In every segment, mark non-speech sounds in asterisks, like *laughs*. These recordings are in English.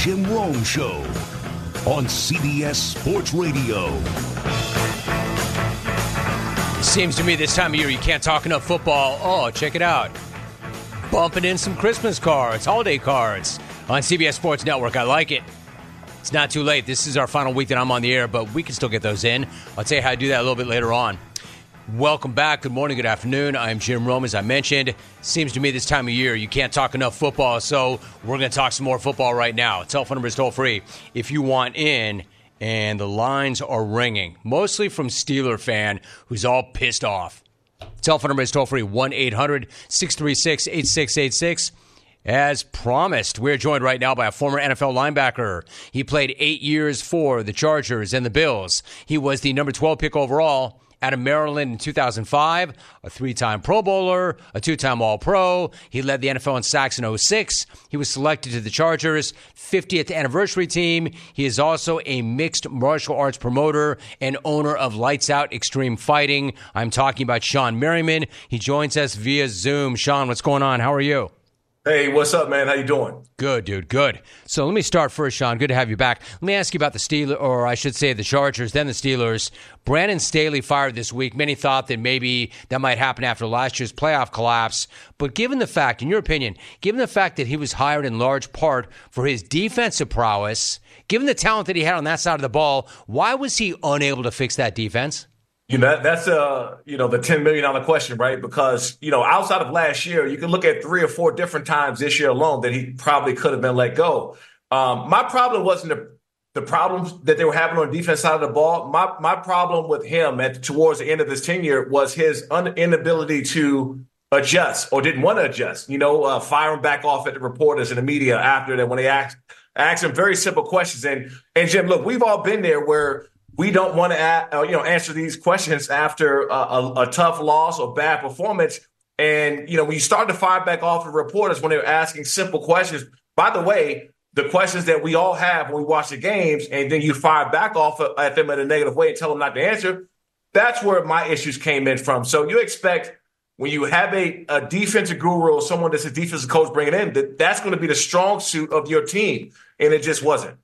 Jim Rome Show on CBS Sports Radio. Seems to me this time of year you can't talk enough football. Oh, check it out. Bumping in some Christmas cards, holiday cards on CBS Sports Network. I like it. It's not too late. This is our final week that I'm on the air, but we can still get those in. I'll tell you how to do that a little bit later on. Welcome back. Good morning, good afternoon. I'm Jim Rome. As I mentioned, seems to me this time of year you can't talk enough football, so we're going to talk some more football right now. Telephone number is toll free if you want in, and the lines are ringing, mostly from Steeler fan who's all pissed off. Telephone number is toll free 1 800 636 8686. As promised, we're joined right now by a former NFL linebacker. He played eight years for the Chargers and the Bills. He was the number 12 pick overall out of Maryland in 2005, a three time Pro Bowler, a two time All Pro. He led the NFL in sacks in 06. He was selected to the Chargers 50th anniversary team. He is also a mixed martial arts promoter and owner of Lights Out Extreme Fighting. I'm talking about Shawne Merriman. He joins us via Zoom. Shawne, what's going on? How are you? Hey, what's up, man? How you doing? Good, dude. Good. So let me start first, Shawne. Good to have you back. Let me ask you about the Steelers, or I should say the Chargers, then the Steelers. Brandon Staley fired this week. Many thought that maybe that might happen after last year's playoff collapse. But given the fact, in your opinion, given the fact that he was hired in large part for his defensive prowess, given the talent that he had on that side of the ball, why was he unable to fix that defense? You know, that's uh, you know, the $10 million question, right? Because, you know, outside of last year, you can look at three or four different times this year alone that he probably could have been let go. Um, my problem wasn't the, the problems that they were having on the defense side of the ball. My my problem with him at towards the end of his tenure was his un, inability to adjust or didn't want to adjust. You know, uh, firing back off at the reporters and the media after that when they asked asked him very simple questions. And and Jim, look, we've all been there where we don't want to uh, you know answer these questions after a, a, a, tough loss or bad performance. And you know when you start to fire back off the reporters when they're asking simple questions. By the way, the questions that we all have when we watch the games, and then you fire back off at them in a negative way and tell them not to answer. That's where my issues came in from. So you expect when you have a, a defensive guru or someone that's a defensive coach bringing in, that that's going to be the strong suit of your team, and it just wasn't.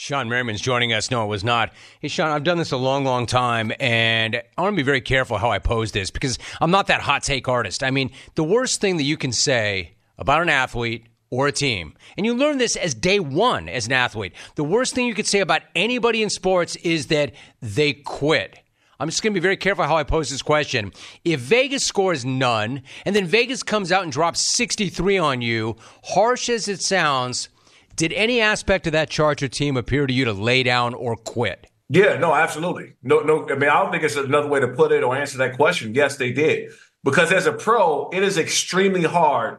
Shawne Merriman's joining us. No, it was not. Hey, Shawne, I've done this a long, long time, and I want to be very careful how I pose this because I'm not that hot take artist. I mean, the worst thing that you can say about an athlete or a team, and you learn this as day one as an athlete, the worst thing you could say about anybody in sports is that they quit. I'm just going to be very careful how I pose this question. If Vegas scores none, and then Vegas comes out and drops 63 on you, harsh as it sounds, did any aspect of that Charger team appear to you to lay down or quit? Yeah, no, absolutely. No, no. I mean, I don't think it's another way to put it or answer that question. Yes, they did. Because as a pro, it is extremely hard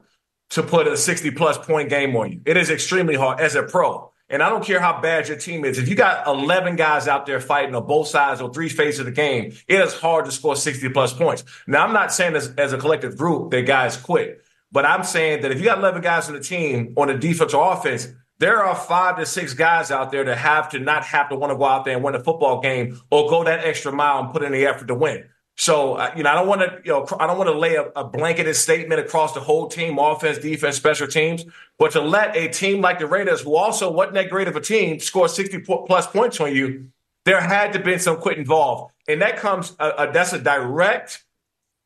to put a 60 plus point game on you. It is extremely hard as a pro. And I don't care how bad your team is. If you got 11 guys out there fighting on both sides or three phases of the game, it is hard to score 60 plus points. Now, I'm not saying as, as a collective group that guys quit, but I'm saying that if you got 11 guys on the team on the defense or offense, there are five to six guys out there that have to not have to want to go out there and win a football game or go that extra mile and put in the effort to win. So, uh, you know, I don't want to, you know, I don't want to lay a, a, blanketed statement across the whole team, offense, defense, special teams, but to let a team like the Raiders, who also wasn't that great of a team, score 60 plus points on you, there had to be some quit involved. And that comes, uh, uh, that's a direct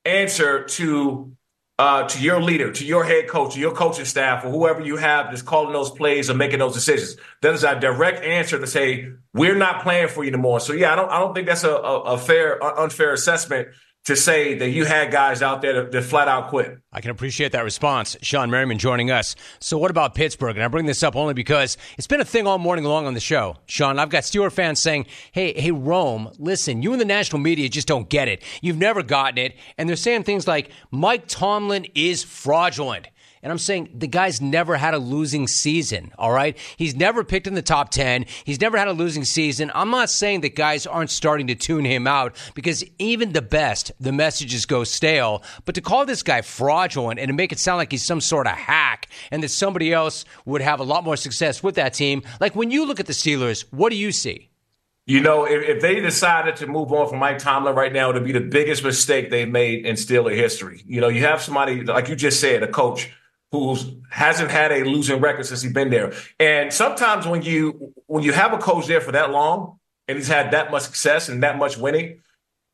answer to uh, to your leader, to your head coach, to your coaching staff, or whoever you have that's calling those plays or making those decisions. That is a direct answer to say we're not playing for you anymore. So yeah, I don't I don't think that's a, a, a fair unfair assessment to say that you had guys out there that, that, flat out quit. I can appreciate that response. Shawne Merriman joining us. So, what about Pittsburgh? And I bring this up only because it's been a thing all morning long on the show. Shawne, I've got Steeler fans saying, hey, hey, Rome, listen, you and the national media just don't get it. You've never gotten it. And they're saying things like, Mike Tomlin is fraudulent. And I'm saying the guy's never had a losing season, all right? He's never picked in the top 10. He's never had a losing season. I'm not saying that guys aren't starting to tune him out because even the best, the messages go stale. But to call this guy fraudulent and to make it sound like he's some sort of hack and that somebody else would have a lot more success with that team, like when you look at the Steelers, what do you see? You know, if, if, they decided to move on from Mike Tomlin right now, it would be the biggest mistake they've made in Steeler history. You know, you have somebody, like you just said, a coach who's hasn't had a losing record since he's been there. And sometimes when you when you have a coach there for that long and he's had that much success and that much winning,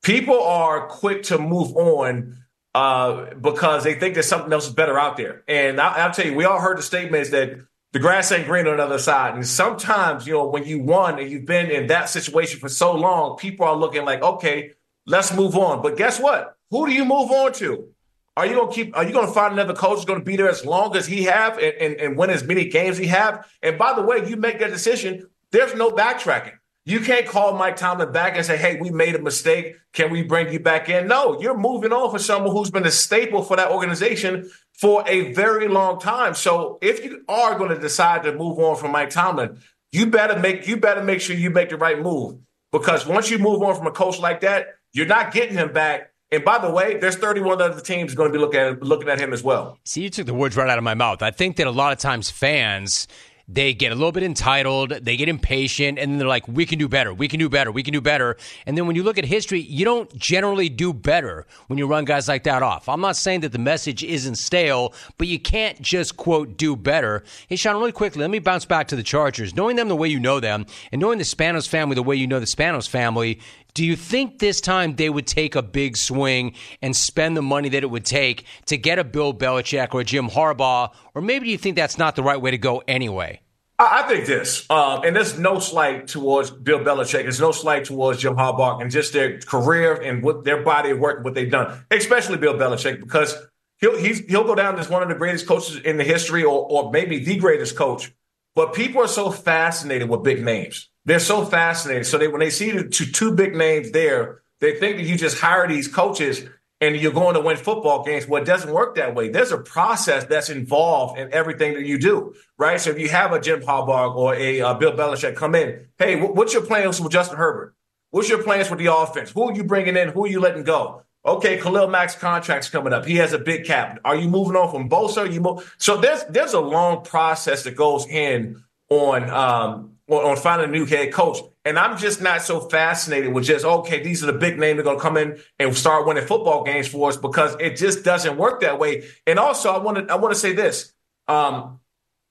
people are quick to move on uh, because they think there's something else better out there. And I, will tell you, we all heard the statements that the grass ain't green on the other side. And sometimes, you know, when you won and you've been in that situation for so long, people are looking like, okay, let's move on. But guess what? Who do you move on to? Are you gonna keep? Are you gonna find another coach who's gonna be there as long as he have and, and, and win as many games he have? And by the way, you make that decision. There's no backtracking. You can't call Mike Tomlin back and say, "Hey, we made a mistake. Can we bring you back in?" No, you're moving on for someone who's been a staple for that organization for a very long time. So if you are going to decide to move on from Mike Tomlin, you better make you better make sure you make the right move because once you move on from a coach like that, you're not getting him back and by the way, there's 31 other teams going to be looking at, looking at him as well. See, you took the words right out of my mouth. I think that a lot of times fans they get a little bit entitled, they get impatient, and then they're like, we can do better, we can do better, we can do better. And then when you look at history, you don't generally do better when you run guys like that off. I'm not saying that the message isn't stale, but you can't just, quote, do better. Hey, Shawne, really quickly, let me bounce back to the Chargers. Knowing them the way you know them, and knowing the Spanos family the way you know the Spanos family, do you think this time they would take a big swing and spend the money that it would take to get a Bill Belichick or Jim Harbaugh? Or maybe do you think that's not the right way to go anyway? I think this, um, and there's no slight towards Bill Belichick. There's no slight towards Jim Harbaugh and just their career and what their body of work, what they've done, especially Bill Belichick, because he'll he'll go down as one of the greatest coaches in the history, or or maybe the greatest coach. But people are so fascinated with big names. They're so fascinated. So they when they see the two, two big names there, they think that you just hire these coaches and you're going to win football games. Well, it doesn't work that way. There's a process that's involved in everything that you do, right? So if you have a Jim Harbaugh or a uh, Bill Belichick come in, hey, what's your plans with Justin Herbert? What's your plans with the offense? Who are you bringing in? Who are you letting go? Okay, Khalil Mack's contract's coming up. He has a big cap. Are you moving on from Bosa? You move? So there's there's a long process that goes in on um, on finding a new head coach. And I'm just not so fascinated with just, okay, these are the big names that are going to come in and start winning football games for us because it just doesn't work that way. And also, I want to I want to say this. Um,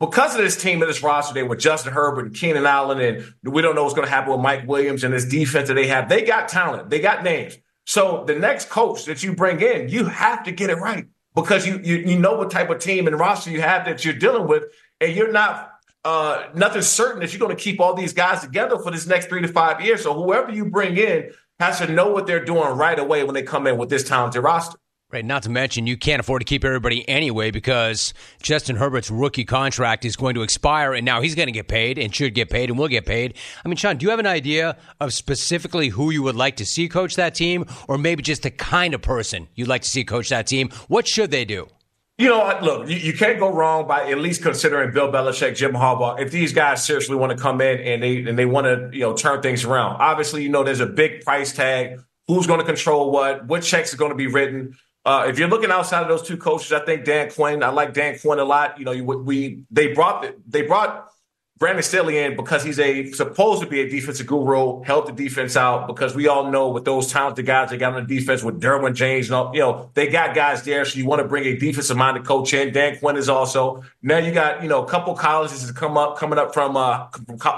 because of this team and this roster, they with Justin Herbert and Keenan Allen, and we don't know what's going to happen with Mike Williams and this defense that they have. They got talent, they got names. So the next coach that you bring in, you have to get it right because you you, you know what type of team and roster you have that you're dealing with, and you're not uh, nothing's certain that you're going to keep all these guys together for this next three to five years. So whoever you bring in has to know what they're doing right away when they come in with this talented roster. Right. Not to mention, you can't afford to keep everybody anyway because Justin Herbert's rookie contract is going to expire, and now he's going to get paid and should get paid and will get paid. I mean, Shawne, do you have an idea of specifically who you would like to see coach that team, or maybe just the kind of person you'd like to see coach that team? What should they do? You know, look, you, you, can't go wrong by at least considering Bill Belichick, Jim Harbaugh. If these guys seriously want to come in and they and they want to, you know, turn things around. Obviously, you know, there's a big price tag. Who's going to control what? What checks are going to be written? Uh, if you're looking outside of those two coaches, I think Dan Quinn. I like Dan Quinn a lot. You know, we they brought they brought Brandon Staley in because he's a supposed to be a defensive guru, help the defense out because we all know with those talented guys they got on the defense with Derwin James, and all, you know, they got guys there. So you want to bring a defensive minded coach in. Dan Quinn is also now you got you know a couple colleges that come up coming up from uh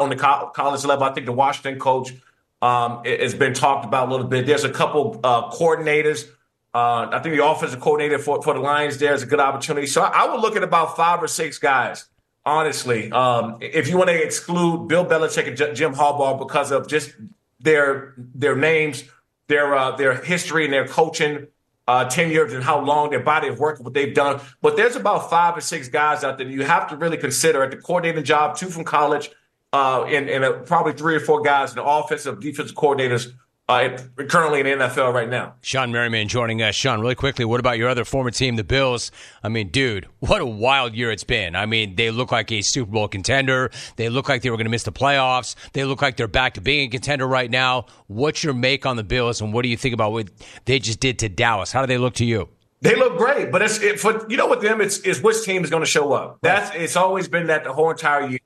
on the college level. I think the Washington coach um has been talked about a little bit. There's a couple uh, coordinators. Uh, I think the offensive coordinator for, for the Lions there is a good opportunity. So I, I would look at about five or six guys honestly. Um, if you want to exclude Bill Belichick and J- Jim Harbaugh because of just their their names, their uh, their history and their coaching uh, tenure and how long their body of work, what they've done. But there's about five or six guys out there you have to really consider at the coordinating job, two from college, uh, and, and uh, probably three or four guys in the offensive, defensive coordinators uh, currently in the NFL right now. Shawne Merriman joining us. Shawne, really quickly, what about your other former team, the Bills? I mean, dude, what a wild year it's been. I mean, they look like a Super Bowl contender. They look like they were going to miss the playoffs. They look like they're back to being a contender right now. What's your make on the Bills, and what do you think about what they just did to Dallas? How do they look to you? They look great, but it's it, for you know with them it's is which team is going to show up. That's it's always been that the whole entire year.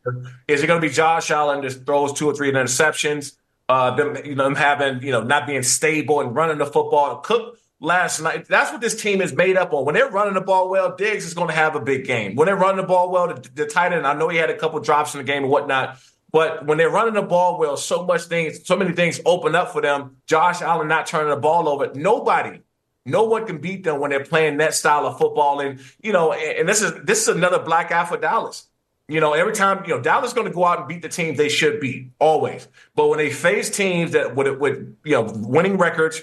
Is it going to be Josh Allen just throws two or three interceptions? Uh, them, you know, them having, you know, not being stable and running the football. Cook last night. That's what this team is made up on. When they're running the ball well, Diggs is going to have a big game. When they're running the ball well, the, the tight end, I know he had a couple drops in the game and whatnot, but when they're running the ball well, so much things, so many things open up for them. Josh Allen not turning the ball over. Nobody, no one can beat them when they're playing that style of football. And you know, and, and this is this is another black eye for Dallas. You know, every time, you know, Dallas is going to go out and beat the teams they should beat, always. But when they face teams that would with, with, you know, winning records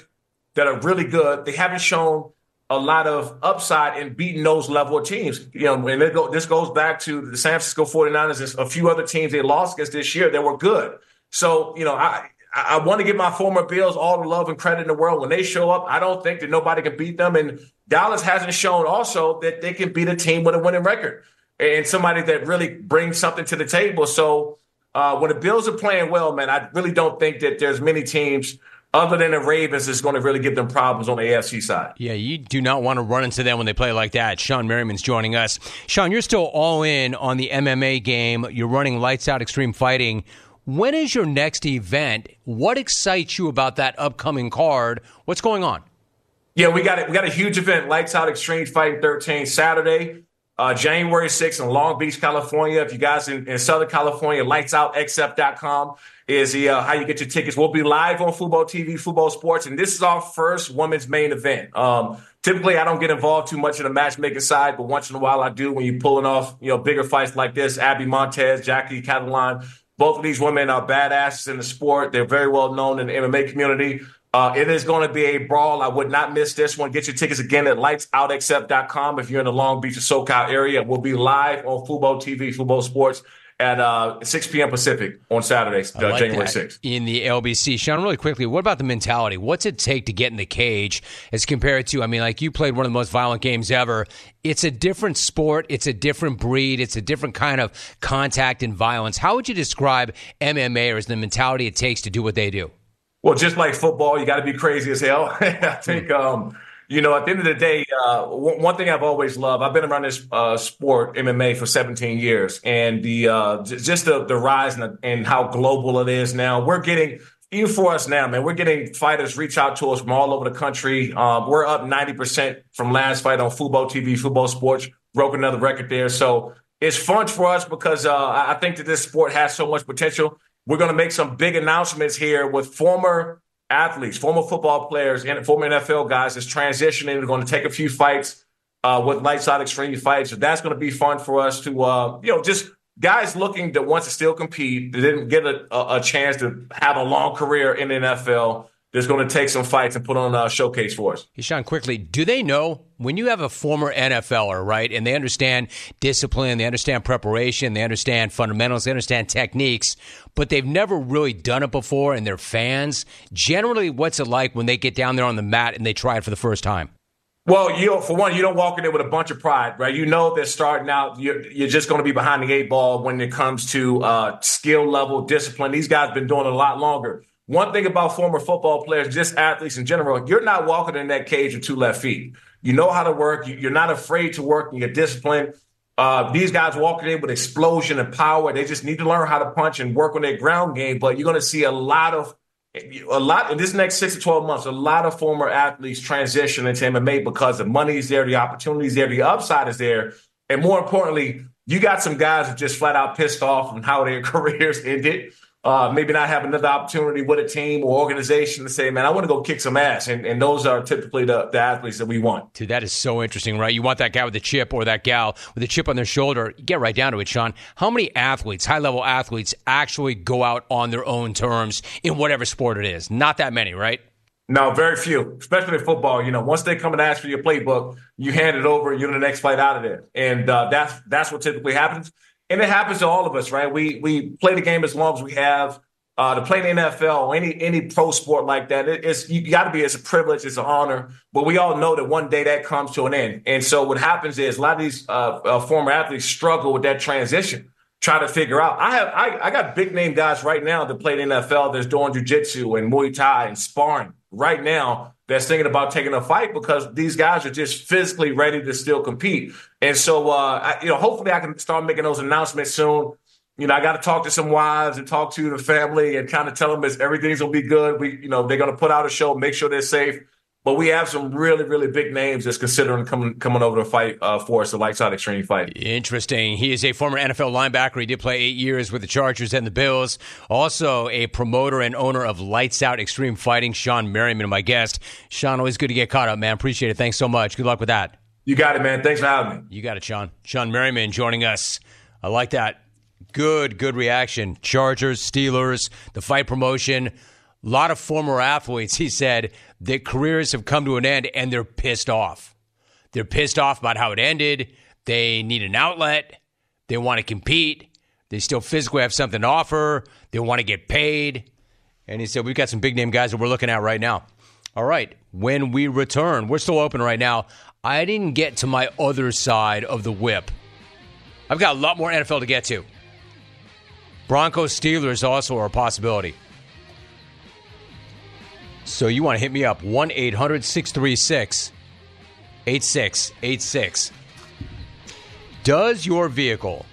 that are really good, they haven't shown a lot of upside in beating those level of teams. You know, and go, this goes back to the San Francisco 49ers and a few other teams they lost against this year that were good. So, you know, I, I want to give my former Bills all the love and credit in the world. When they show up, I don't think that nobody can beat them. And Dallas hasn't shown also that they can beat a team with a winning record and somebody that really brings something to the table. So uh, when the Bills are playing well, man, I really don't think that there's many teams other than the Ravens is going to really give them problems on the AFC side. Yeah, you do not want to run into them when they play like that. Shawne Merriman's joining us. Shawne, you're still all in on the MMA game. You're running Lights Out Extreme Fighting. When is your next event? What excites you about that upcoming card? What's going on? Yeah, we got it. We got a huge event, Lights Out Extreme Fighting 13, Saturday. Uh, January 6th in Long Beach, California. If you guys in, in Southern California, lightsoutxf.com is the, uh, how you get your tickets. We'll be live on Fubo TV, Fubo Sports, and this is our first women's main event. Um, typically, I don't get involved too much in the matchmaking side, but once in a while I do when you're pulling off, you know, bigger fights like this. Abby Montes, Jackie Cataline, both of these women are badasses in the sport. They're very well known in the MMA community. Uh, it is going to be a brawl. I would not miss this one. Get your tickets again at lightsoutxf.com if you're in the Long Beach or SoCal area. We'll be live on Fubo TV, Fubo Sports at uh, 6 p.m. Pacific on Saturday, uh, like January 6th. In the LBC. Shawne, really quickly, what about the mentality? What's it take to get in the cage as compared to, I mean, like you played one of the most violent games ever. It's a different sport. It's a different breed. It's a different kind of contact and violence. How would you describe MMA or is the mentality it takes to do what they do? Well, just like football, you got to be crazy as hell. *laughs* I think, um, you know, at the end of the day, uh, one thing I've always loved, I've been around this uh, sport, MMA, for 17 years, and the uh, just the, the rise and, and how global it is now. We're getting even for us now, man, we're getting fighters reach out to us from all over the country. Um, we're up 90% from last fight on Fubo TV, Fubo Sports, broke another record there. So it's fun for us because uh, I think that this sport has so much potential. We're going to make some big announcements here with former athletes, former football players, and former NFL guys that's transitioning. They're going to take a few fights uh, with lights out extreme fights. So that's going to be fun for us to, uh, you know, just guys looking that want to still compete, that didn't get a, a, chance to have a long career in the NFL that's going to take some fights and put on a showcase for us. Shawne, quickly, do they know when you have a former NFLer, right, and they understand discipline, they understand preparation, they understand fundamentals, they understand techniques, but they've never really done it before and they're fans? Generally, what's it like when they get down there on the mat and they try it for the first time? Well, you for one, you don't walk in there with a bunch of pride, right? You know they're starting out. You're, you're just going to be behind the eight ball when it comes to uh, skill level, discipline. These guys have been doing it a lot longer. One thing about former football players, just athletes in general, you're not walking in that cage with two left feet. You know how to work. You're not afraid to work and you're disciplined. Uh, these guys walking in with explosion and power. They just need to learn how to punch and work on their ground game. But you're going to see a lot of, a lot in this next six to 12 months, a lot of former athletes transition into MMA because the money is there, the opportunity is there, the upside is there. And more importantly, you got some guys who just flat out pissed off on how their *laughs* careers ended uh, maybe not have another opportunity with a team or organization to say, man, I want to go kick some ass. And, and those are typically the, the athletes that we want. Dude, that is so interesting, right? You want that guy with the chip or that gal with a chip on their shoulder. Get right down to it, Shawne. How many athletes, high level athletes, actually go out on their own terms in whatever sport it is? Not that many, right? No, very few, especially in football. You know, once they come and ask for your playbook, you hand it over, you're the next fight out of there. And uh, that's that's what typically happens and it happens to all of us, right? We we play the game as long as we have. Uh, to play in the NFL or any any pro sport like that, it, it's you got to be it's a privilege, it's an honor. But we all know that one day that comes to an end. And so what happens is a lot of these uh, uh, former athletes struggle with that transition, try to figure out. I have I, I got big name guys right now that play in the NFL that's doing jujitsu and Muay Thai and sparring right now that's thinking about taking a fight because these guys are just physically ready to still compete. And so, uh, I, you know, hopefully I can start making those announcements soon. You know, I got to talk to some wives and talk to the family and kind of tell them that everything's gonna be good. We, you know, they're gonna put out a show, make sure they're safe. But we have some really, really big names that's considering coming coming over to fight uh, for us, the Lights Out Extreme fight. Interesting. He is a former NFL linebacker. He did play eight years with the Chargers and the Bills. Also, a promoter and owner of Lights Out Extreme Fighting. Shawne Merriman, my guest. Shawne, always good to get caught up, man. Appreciate it. Thanks so much. Good luck with that. You got it, man. Thanks for having me. You got it, Sean. Shawne Merriman joining us. I like that. Good, good reaction. Chargers, Steelers, the fight promotion. A lot of former athletes, he said, their careers have come to an end and they're pissed off. They're pissed off about how it ended. They need an outlet. They want to compete. They still physically have something to offer. They want to get paid. And he said, We've got some big name guys that we're looking at right now. All right. When we return, we're still open right now. I didn't get to my other side of the whip. I've got a lot more NFL to get to. Broncos Steelers also are a possibility. So you want to hit me up 1 800 636 8686. Does your vehicle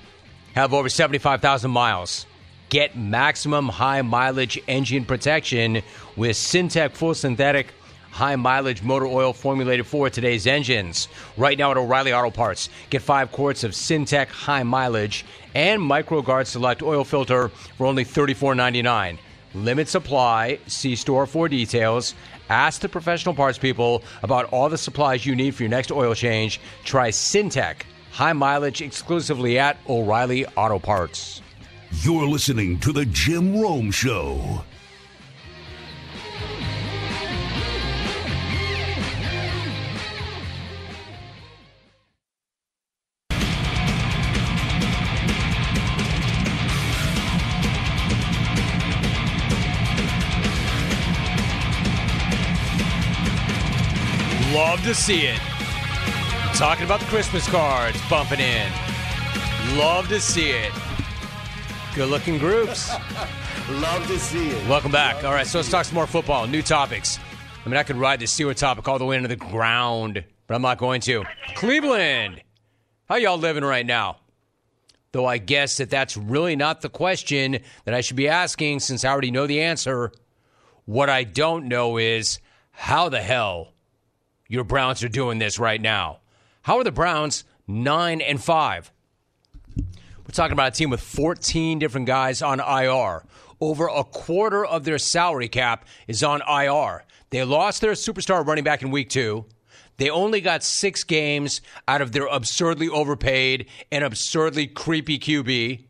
have over 75,000 miles? Get maximum high mileage engine protection with Syntec Full Synthetic high mileage motor oil formulated for today's engines. Right now at O'Reilly Auto Parts, get five quarts of Syntec high mileage and MicroGard Select oil filter for only $34.99. Limit supply. See store for details. Ask the professional parts people about all the supplies you need for your next oil change. Try Syntec high mileage exclusively at O'Reilly Auto Parts. You're listening to The Jim Rome Show. Love to see it. Talking about the Christmas cards bumping in. Love to see it. Good looking groups. *laughs* Love to see it. Welcome back. All right, so let's talk some more football. New topics. I mean, I could ride the Steeler topic all the way into the ground, but I'm not going to. Cleveland. How y'all living right now? Though I guess that that's really not the question that I should be asking since I already know the answer. What I don't know is how the hell your Browns are doing this right now. How are the Browns 9 and 5? We're talking about a team with 14 different guys on IR. Over a quarter of their salary cap is on IR. They lost their superstar running back in week two. They only got six games out of their absurdly overpaid and absurdly creepy QB.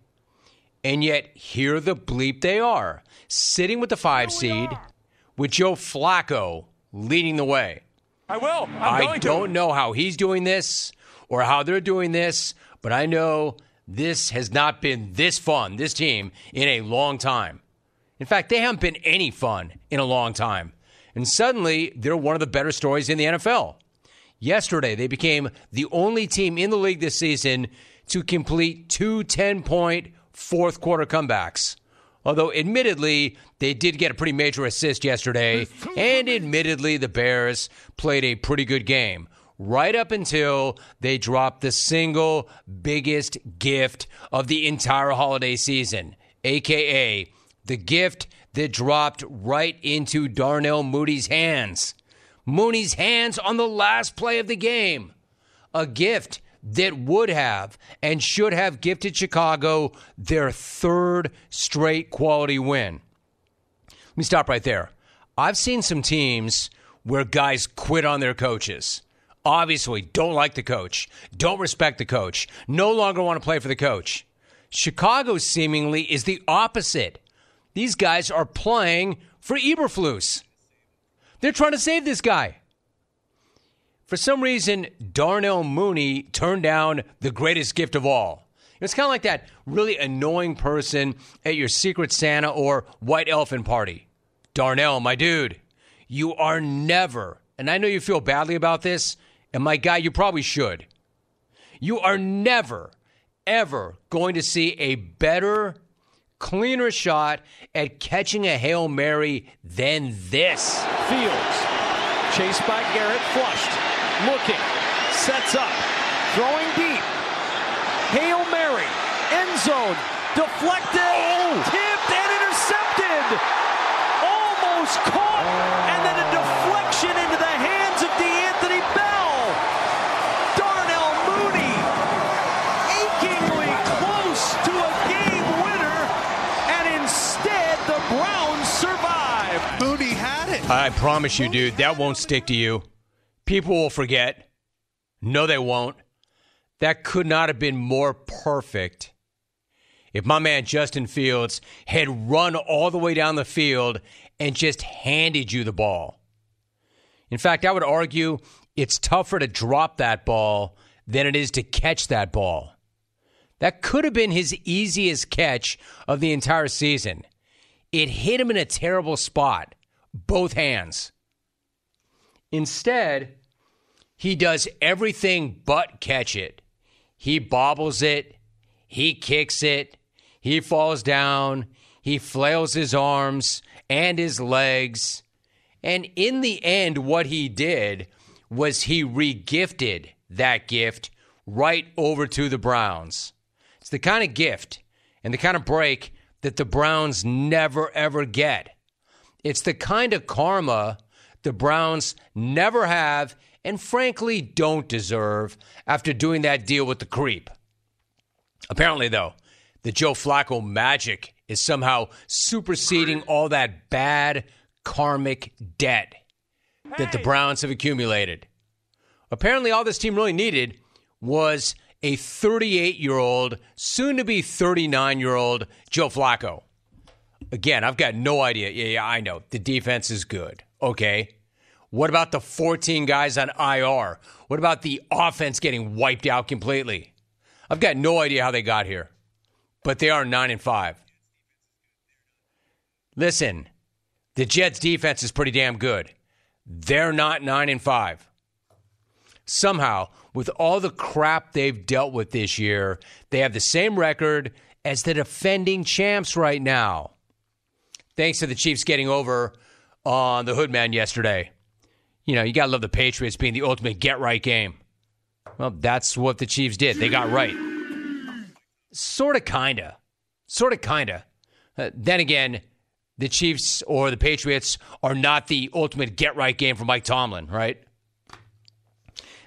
And yet, here the bleep they are, sitting with the five seed, with Joe Flacco leading the way. I will. I'm I going don't to. know how he's doing this or how they're doing this, but I know this has not been this fun, this team, in a long time. In fact, they haven't been any fun in a long time. And suddenly, they're one of the better stories in the NFL. Yesterday, they became the only team in the league this season to complete two 10 point fourth quarter comebacks. Although, admittedly, they did get a pretty major assist yesterday, and admittedly, the Bears played a pretty good game. Right up until they dropped the single biggest gift of the entire holiday season, aka the gift that dropped right into Darnell Moody's hands. Mooney's hands on the last play of the game. A gift that would have and should have gifted Chicago their third straight quality win. Let me stop right there. I've seen some teams where guys quit on their coaches. Obviously, don't like the coach, don't respect the coach, no longer want to play for the coach. Chicago seemingly is the opposite. These guys are playing for Eberflus. They're trying to save this guy. For some reason, Darnell Mooney turned down the greatest gift of all. It's kind of like that really annoying person at your Secret Santa or White Elephant party. Darnell, my dude, you are never, and I know you feel badly about this, and my guy, you probably should. You are never, ever going to see a better, cleaner shot at catching a Hail Mary than this. Fields. Chased by Garrett. Flushed looking, sets up, throwing deep. Hail Mary, end zone, deflected, oh. tipped, and intercepted. Almost caught, oh. and then a deflection into the hands of D'Anthony Bell. Darnell Mooney, achingly close to a game winner, and instead the Browns survive. Mooney had it. I promise you, dude, that won't stick to you. People will forget. No, they won't. That could not have been more perfect. If my man Justin Fields had run all the way down the field and just handed you the ball. In fact, I would argue it's tougher to drop that ball than it is to catch that ball. That could have been his easiest catch of the entire season. It hit him in a terrible spot, both hands. Instead, he does everything but catch it. He bobbles it, he kicks it, he falls down, he flails his arms and his legs. And in the end, what he did was he regifted that gift right over to the Browns. It's the kind of gift and the kind of break that the Browns never ever get. It's the kind of karma the Browns never have and frankly don't deserve after doing that deal with the creep. Apparently, though, the Joe Flacco magic is somehow superseding all that bad karmic debt that the Browns have accumulated. Apparently, all this team really needed was a 38 year old, soon to be 39 year old Joe Flacco. Again, I've got no idea. Yeah, yeah, I know. The defense is good. Okay. What about the 14 guys on IR? What about the offense getting wiped out completely? I've got no idea how they got here, but they are 9 and 5. Listen, the Jets defense is pretty damn good. They're not 9 and 5. Somehow, with all the crap they've dealt with this year, they have the same record as the defending champs right now. Thanks to the Chiefs getting over on the Hoodman yesterday. You know, you got to love the Patriots being the ultimate get right game. Well, that's what the Chiefs did. They got right. Sort of, kind of. Sort of, kind of. Uh, then again, the Chiefs or the Patriots are not the ultimate get right game for Mike Tomlin, right?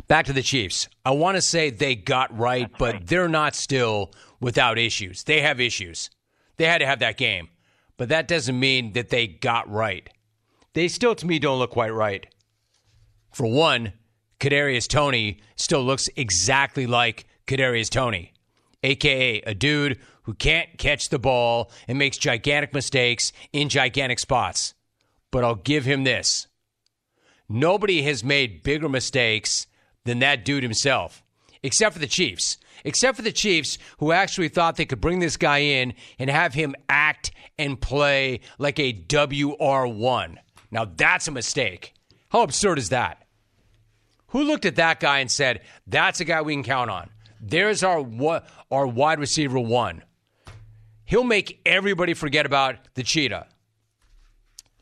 Back to the Chiefs. I want to say they got right, but they're not still without issues. They have issues. They had to have that game, but that doesn't mean that they got right. They still, to me, don't look quite right. For one, Kadarius Toney still looks exactly like Kadarius Toney, aka a dude who can't catch the ball and makes gigantic mistakes in gigantic spots. But I'll give him this: nobody has made bigger mistakes than that dude himself, except for the Chiefs. Except for the Chiefs, who actually thought they could bring this guy in and have him act and play like a WR1. Now, that's a mistake. How absurd is that? Who looked at that guy and said, that's a guy we can count on? There's our, our wide receiver one. He'll make everybody forget about the cheetah.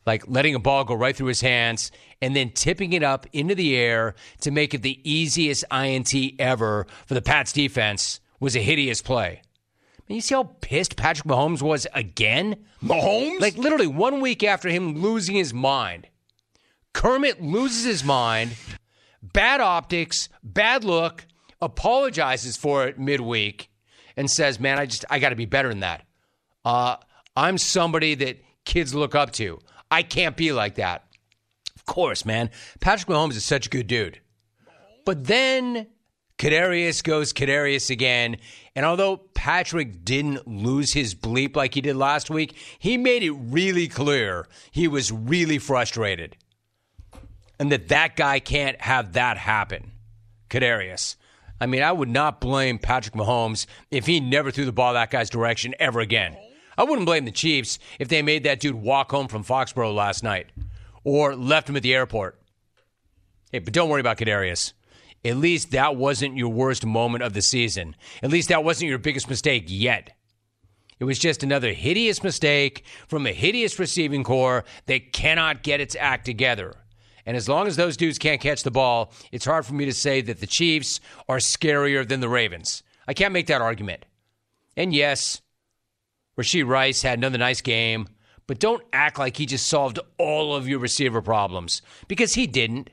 Like letting a ball go right through his hands and then tipping it up into the air to make it the easiest INT ever for the Pats defense was a hideous play. you see how pissed Patrick Mahomes was again? Mahomes? Like literally one week after him losing his mind. Kermit loses his mind, bad optics, bad look, apologizes for it midweek, and says, Man, I just I gotta be better than that. Uh, I'm somebody that kids look up to. I can't be like that. Of course, man. Patrick Mahomes is such a good dude. But then Kadarius goes Kadarius again. And although Patrick didn't lose his bleep like he did last week, he made it really clear he was really frustrated. And that that guy can't have that happen. Kadarius. I mean, I would not blame Patrick Mahomes if he never threw the ball that guy's direction ever again. I wouldn't blame the Chiefs if they made that dude walk home from Foxborough last night or left him at the airport. Hey, but don't worry about Kadarius. At least that wasn't your worst moment of the season. At least that wasn't your biggest mistake yet. It was just another hideous mistake from a hideous receiving corps that cannot get its act together. And as long as those dudes can't catch the ball, it's hard for me to say that the Chiefs are scarier than the Ravens. I can't make that argument. And yes, Rashee Rice had another nice game, but don't act like he just solved all of your receiver problems because he didn't.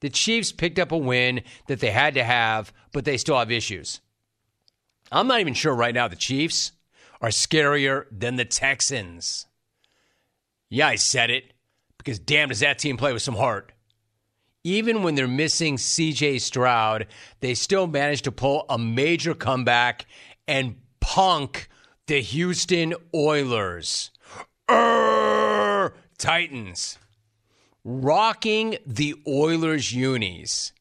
The Chiefs picked up a win that they had to have, but they still have issues. I'm not even sure right now the Chiefs are scarier than the Texans. Yeah, I said it because damn, does that team play with some heart. Even when they're missing CJ Stroud, they still manage to pull a major comeback and punk the Houston Oilers. Urgh, Titans. Rocking the Oilers unis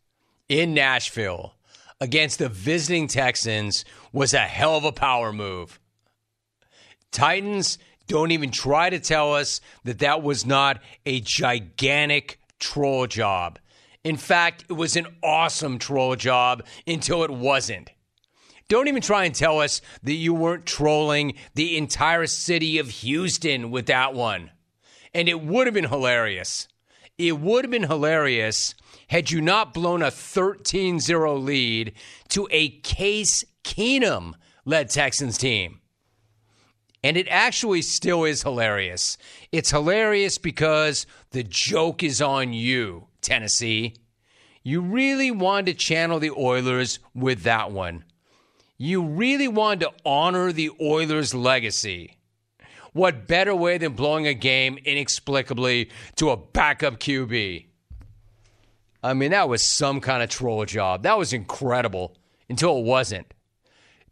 in Nashville against the visiting Texans was a hell of a power move. Titans don't even try to tell us that that was not a gigantic troll job. In fact, it was an awesome troll job until it wasn't. Don't even try and tell us that you weren't trolling the entire city of Houston with that one. And it would have been hilarious. It would have been hilarious had you not blown a 13 0 lead to a Case Keenum led Texans team. And it actually still is hilarious. It's hilarious because the joke is on you, Tennessee. You really wanted to channel the Oilers with that one. You really wanted to honor the Oilers' legacy. What better way than blowing a game inexplicably to a backup QB? I mean, that was some kind of troll job. That was incredible until it wasn't.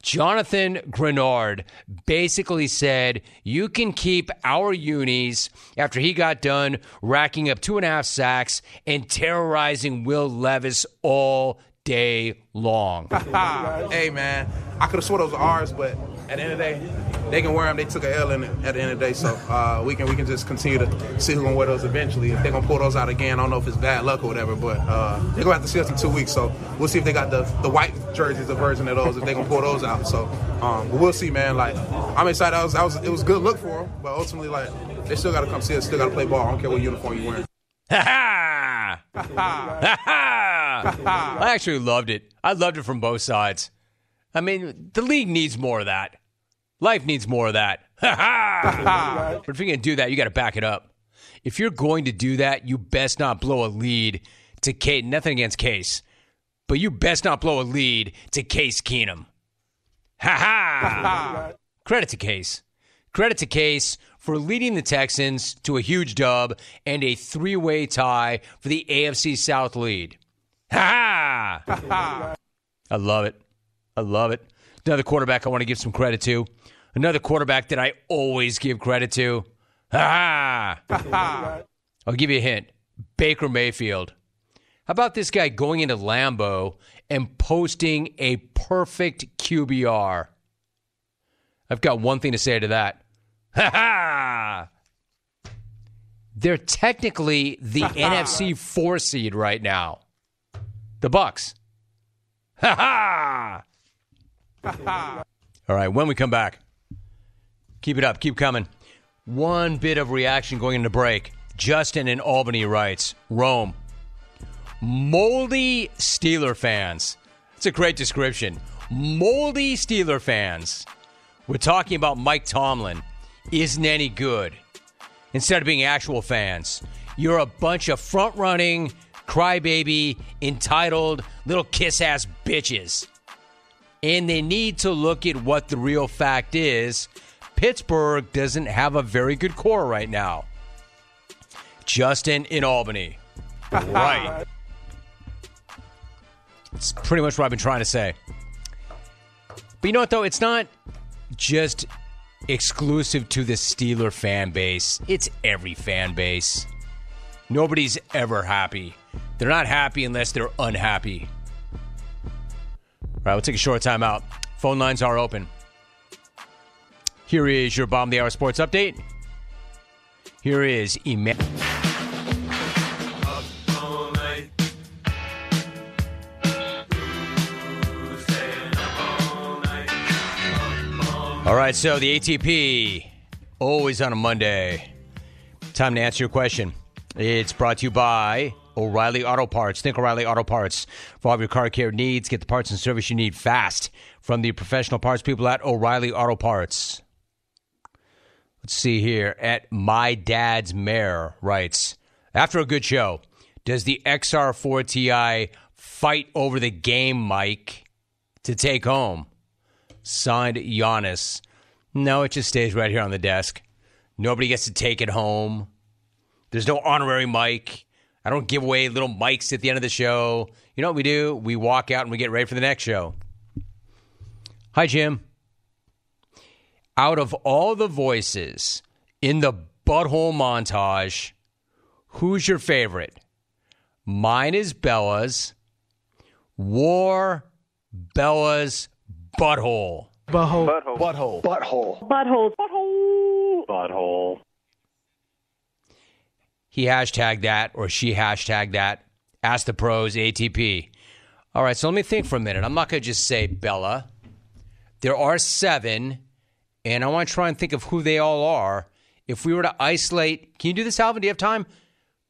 Jonathan Greenard basically said, You can keep our unis after he got done racking up two and a half sacks and terrorizing Will Levis all day long. *laughs* hey, man, I could have swore those were ours, but at the end of the day, they can wear them. They took an L in it at the end of the day, so uh, we can we can just continue to see who's gonna wear those eventually. If they're gonna pull those out again, I don't know if it's bad luck or whatever, but uh, they're gonna have to see us in two weeks. So we'll see if they got the, the white jerseys, the version of those, if they gonna pull those out. So um, we'll see, man. Like I'm excited. I was, I was it was a good look for them, but ultimately, like they still gotta come see us. Still gotta play ball. I don't care what uniform you're wearing. Ha ha! Ha ha! I actually loved it. I loved it from both sides. I mean, the league needs more of that. Life needs more of that. *laughs* Ha ha! But if you're going to do that, you got to back it up. If you're going to do that, you best not blow a lead to Case. Nothing against Case, but you best not blow a lead to Case Keenum. Ha ha! Credit to Case. Credit to Case for leading the Texans to a huge dub and a three way tie for the AFC South lead. Ha ha! *laughs* I love it. I love it. Another quarterback I want to give some credit to. Another quarterback that I always give credit to. Ha! *laughs* I'll give you a hint Baker Mayfield. How about this guy going into Lambeau and posting a perfect QBR? I've got one thing to say to that. Ha ha! They're technically the *laughs* NFC four seed right now. The Bucs. Ha ha! All right, when we come back, keep it up, keep coming. One bit of reaction going into break. Justin in Albany writes Rome. Moldy Steeler fans. It's a great description. Moldy Steeler fans. We're talking about Mike Tomlin. Isn't any good. Instead of being actual fans, you're a bunch of front running, crybaby, entitled, little kiss ass bitches. And they need to look at what the real fact is. Pittsburgh doesn't have a very good core right now. Justin in Albany. right. It's pretty much what I've been trying to say. But you know what, though? It's not just exclusive to the Steeler fan base, it's every fan base. Nobody's ever happy. They're not happy unless they're unhappy. All right, we'll take a short time out. Phone lines are open. Here is your Bomb the Hour Sports Update. Here is Emmanuel. All right, so the ATP, always on a Monday. Time to answer your question. It's brought to you by O'Reilly Auto Parts. Think O'Reilly Auto Parts for all of your car care needs. Get the parts and service you need fast from the professional parts people at O'Reilly Auto Parts. Let's see here. At My Dad's Mare writes After a good show, does the XR4 Ti fight over the game mic to take home? Signed Giannis. No, it just stays right here on the desk. Nobody gets to take it home. There's no honorary mic. I don't give away little mics at the end of the show. You know what we do? We walk out and we get ready for the next show. Hi, Jim. Out of all the voices in the butthole montage, who's your favorite? Mine is Bella's. War Bella's butthole. Butthole. Butthole. Butthole. Butthole. Butthole. butthole. He hashtagged that or she hashtagged that. Ask the pros, ATP. All right, so let me think for a minute. I'm not going to just say Bella. There are seven, and I want to try and think of who they all are. If we were to isolate, can you do this, Alvin? Do you have time?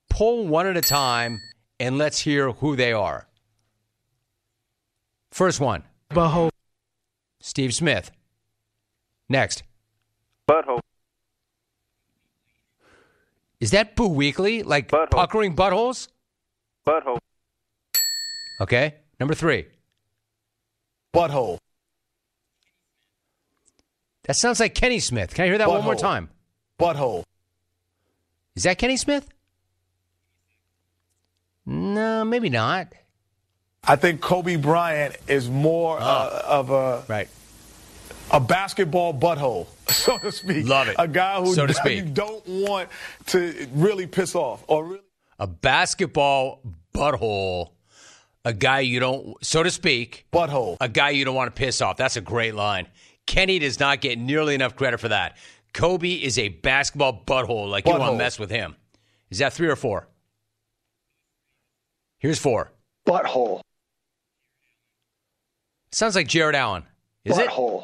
Pull one at a time, and let's hear who they are. First one, Butthole. Steve Smith. Next, Butthole. is that Boo Weekley? Like Butthole. puckering buttholes? Butthole. Okay. Number three. Butthole. That sounds like Kenny Smith. Can I hear that one more time? Butthole. Is that Kenny Smith? No, maybe not. I think Kobe Bryant is more uh, of a Right. a basketball butthole, *laughs* so to speak. Love it. A guy who So to speak. you don't want to really piss off or really. A basketball butthole. A guy you don't, so to speak, Butthole. a guy you don't want to piss off. That's a great line. Kenny does not get nearly enough credit for that. Kobe is a basketball butthole. Like you want to mess with him. Is that three or four? Here's four. Butthole. Sounds like Jared Allen. Is it? Butthole.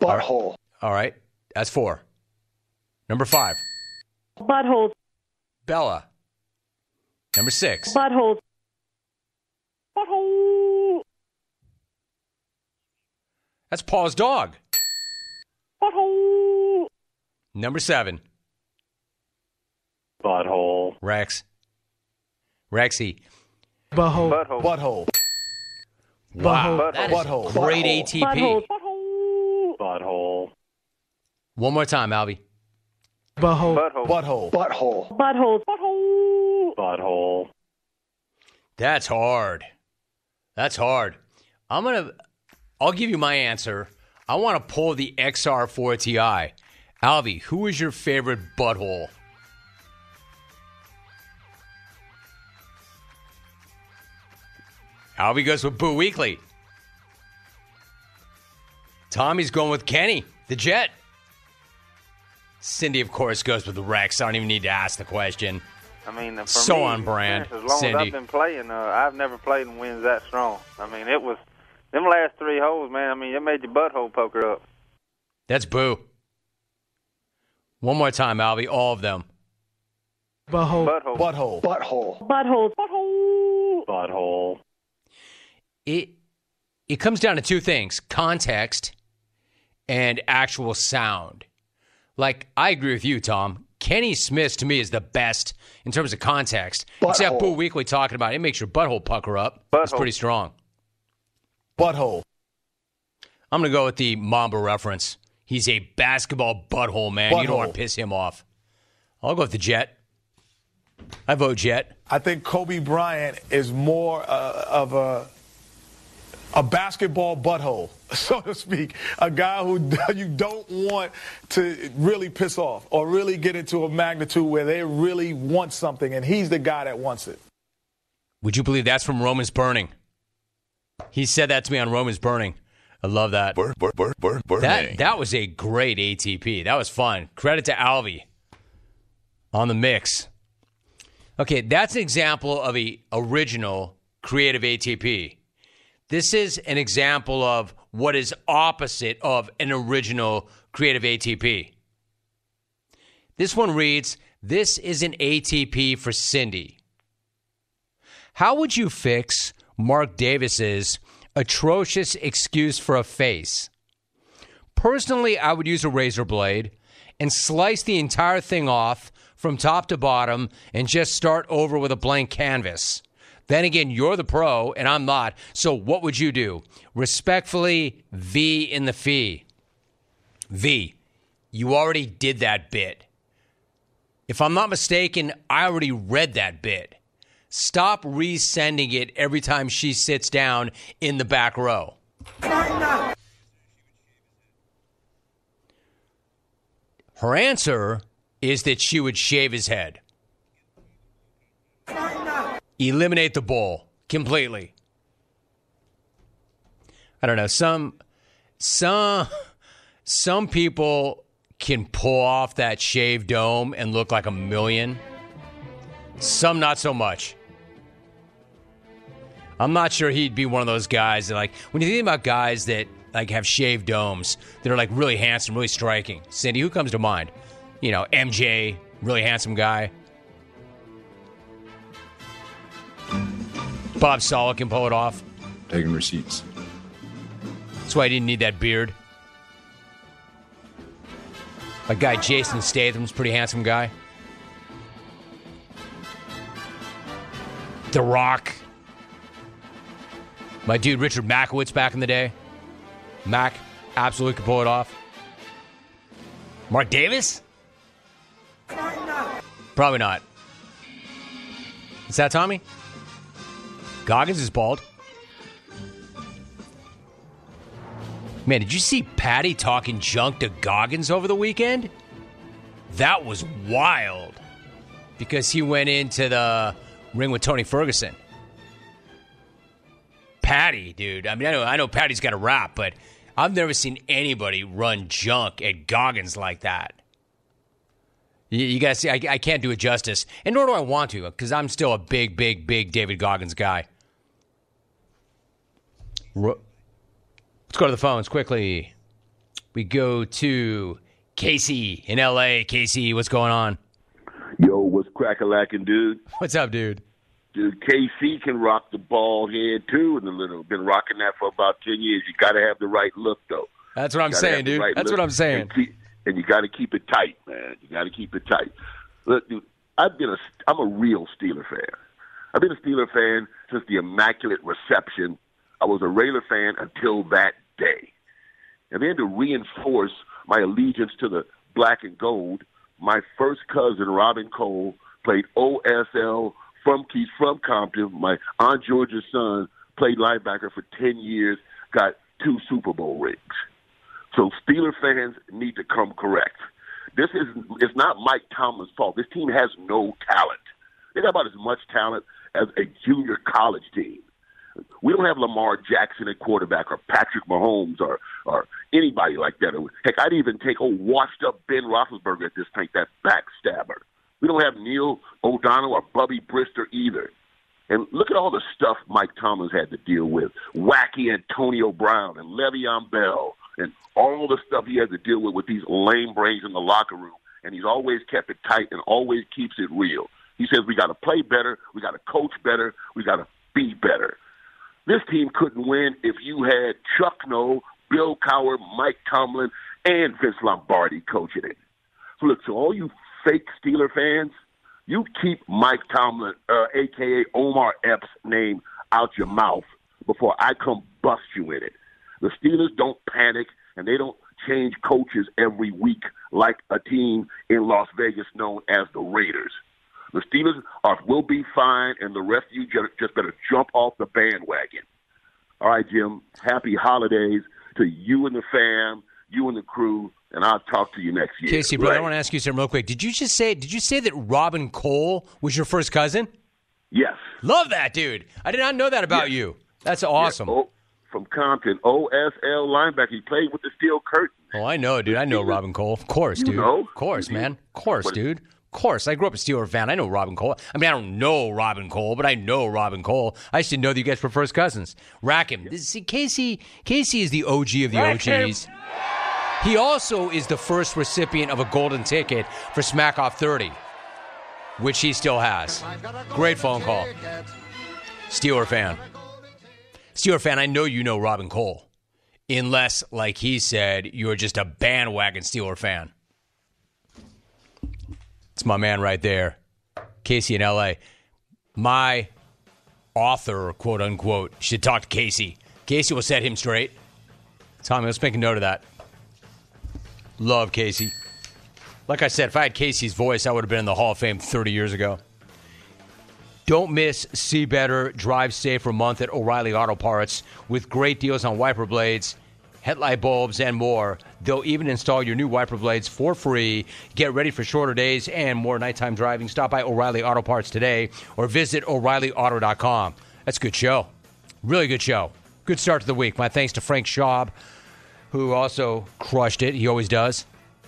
Butthole. All right. That's four. Number five. Butthole. Bella. Number six. Butthole. Butthole. That's Paul's dog. Butthole. Number seven. Butthole. Rex. Rexy. Butthole. Butthole. Butthole. Wow. Butthole. That is Butthole. great Butthole. ATP. Butthole. Butthole. One more time, Albie. Butthole. Butthole. Butthole. Butthole. Butthole. Butthole. Butthole. That's hard. That's hard. I'm gonna. I'll give you my answer. I want to pull the XR4 Ti. Albie, who is your favorite butthole? Albie goes with Boo Weekley. Tommy's going with Kenny, the Jet. Cindy, of course, goes with the Rex. I don't even need to ask the question. I mean, for So me, on brand, As long Cindy. as I've been playing, uh, I've never played in winds that strong. I mean, it was them last three holes, man. I mean, it made your butthole poker up. That's Boo. One more time, Albie. All of them. Butthole. Butthole. Butthole. Butthole. Butthole. Butthole. Butthole. It it comes down to two things: context and actual sound. Like I agree with you, Tom. Kenny Smith to me is the best in terms of context. Except Butthole. Boo Weekley talking about it, it makes your butthole pucker up. It's pretty strong. Butthole. I'm gonna go with the Mamba reference. He's a basketball butthole, man. You don't want to piss him off. I'll go with the Jet. I vote Jet. I think Kobe Bryant is more uh, of a a basketball butthole, *laughs* so to speak. A guy who *laughs* you don't want to really piss off or really get into a magnitude where they really want something, and he's the guy that wants it. Would you believe that's from Romans Burning? He said that to me on Romans Burning. I love that. Bur- bur- bur- bur- burning. That that was a great ATP. That was fun. Credit to Alvy on the mix. Okay, that's an example of a original creative ATP. This is an example of what is opposite of an original creative ATP. This one reads, "This is an ATP for Cindy." How would you fix Mark Davis's atrocious excuse for a face? Personally, I would use a razor blade and slice the entire thing off from top to bottom and just start over with a blank canvas. Then again, you're the pro and I'm not. So what would you do? Respectfully, V in the fee. V. You already did that bit. If I'm not mistaken, I already read that bit. Stop resending it every time she sits down in the back row. Her answer is that she would shave his head. Eliminate the bowl completely. I don't know. Some some some people can pull off that shaved dome and look like a million. Some not so much. I'm not sure he'd be one of those guys that like when you think about guys that like have shaved domes that are like really handsome, really striking. Cindy, who comes to mind? You know, MJ, really handsome guy. Bob Sala can pull it off. Taking receipts. That's why I didn't need that beard. My guy Jason Statham's a pretty handsome guy. The Rock. My dude Richard Makowitz back in the day. Mac absolutely could pull it off. Mark Davis? Probably not. Is that Tommy? Goggins is bald. Man, did you see Paddy talking junk to Goggins over the weekend? That was wild. Because he went into the ring with Tony Ferguson. Paddy, dude. I mean, I know, I know Paddy's got a rap, but I've never seen anybody run junk at Goggins like that. You, you guys see, I, I can't do it justice, and nor do I want to, because I'm still a big, big, big David Goggins guy. Let's go to the phones quickly. We go to Casey in LA. Casey, what's going on? Yo, what's crack-a-lacking, dude? What's up, dude? Dude, KC can rock the ball head too, and the little. Been rocking that for about ten years. You got to have the right look, though. That's what I'm saying, dude. right That's what I'm saying. And, keep, and you got to keep it tight, man. You got to keep it tight. Look, dude, I've been a. I'm a real Steeler fan. I've been a Steeler fan since the Immaculate Reception. I was a Raider fan until that day. And then to reinforce my allegiance to the black and gold, my first cousin, Robin Cole, played OSL from Keys from Compton. My Aunt Georgia's son played linebacker for 10 years, got two Super Bowl rings. So Steeler fans need to come correct. This is it's not Mike Tomlin's fault. This team has no talent. They got about as much talent as a junior college team. We don't have Lamar Jackson at quarterback or Patrick Mahomes or or anybody like that. Heck, I'd even take old washed up Ben Roethlisberger at this point, that backstabber. We don't have Neil O'Donnell or Bubby Brister either. And look at all the stuff Mike Tomlin's had to deal with. Wacky Antonio Brown and Le'Veon Bell and all the stuff he has to deal with with these lame brains in the locker room. And he's always kept it tight and always keeps it real. He says we got to play better, we got to coach better, we got to be better. This team couldn't win if you had Chuck Noll, Bill Cowher, Mike Tomlin, and Vince Lombardi coaching it. So look, to all you fake Steeler fans, you keep Mike Tomlin, uh, aka Omar Epps' name out your mouth before I come bust you in it. The Steelers don't panic and they don't change coaches every week like a team in Las Vegas known as the Raiders. The Steelers are, will be fine, and the rest of you just, just better jump off the bandwagon. All right, Jim. Happy holidays to you and the fam, you and the crew, and I'll talk to you next year. Casey, brother, Right. I want to ask you something real quick. Did you just say? Did you say that Robin Cole was your first cousin? Yes. Love that, dude. I did not know that about you. That's awesome. Yeah, oh, from Compton, OSL linebacker. He played with the Steel Curtain. Oh, I know, dude. I know Robin Cole. Of course, You dude. know? Of course, You- man. Of course, What- dude. Of course. I grew up a Steeler fan. I know Robin Cole. I mean, I don't know Robin Cole, but I know Robin Cole. I used to know that you guys were first cousins. Rack him. See, Casey, Casey is the OG of the Rack him. He also is the first recipient of a golden ticket for Smack Off 30, which he still has. Great phone call. Steeler fan. Steeler fan, I know you know Robin Cole. Unless, like he said, you're just a bandwagon Steeler fan. It's my man right there. Casey in LA. My author, quote unquote, should talk to Casey. Casey will set him straight. Tommy, let's make a note of that. Love Casey. Like I said, if I had Casey's voice, I would have been in the Hall of Fame 30 years ago. Don't miss See Better, Drive Safer month at O'Reilly Auto Parts with great deals on wiper blades, headlight bulbs, and more. They'll even install your new wiper blades for free. Get ready for shorter days and more nighttime driving. Stop by O'Reilly Auto Parts today or visit O'ReillyAuto.com. That's a good show. Really good show. Good start to the week. My thanks to Frank Schaub, who also crushed it. He always does.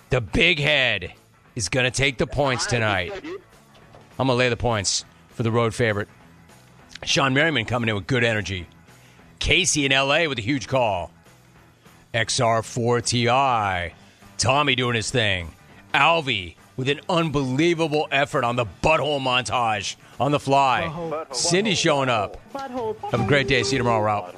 The big head is going to take the points tonight. I'm going to lay the points for the road favorite. Shawne Merriman coming in with good energy. Casey in LA with a huge call. XR4TI. Tommy doing his thing. Alvy with an unbelievable effort on the butthole montage on the fly. Butthole. Cindy showing up. Butthole. Have a great day. See you tomorrow, Route.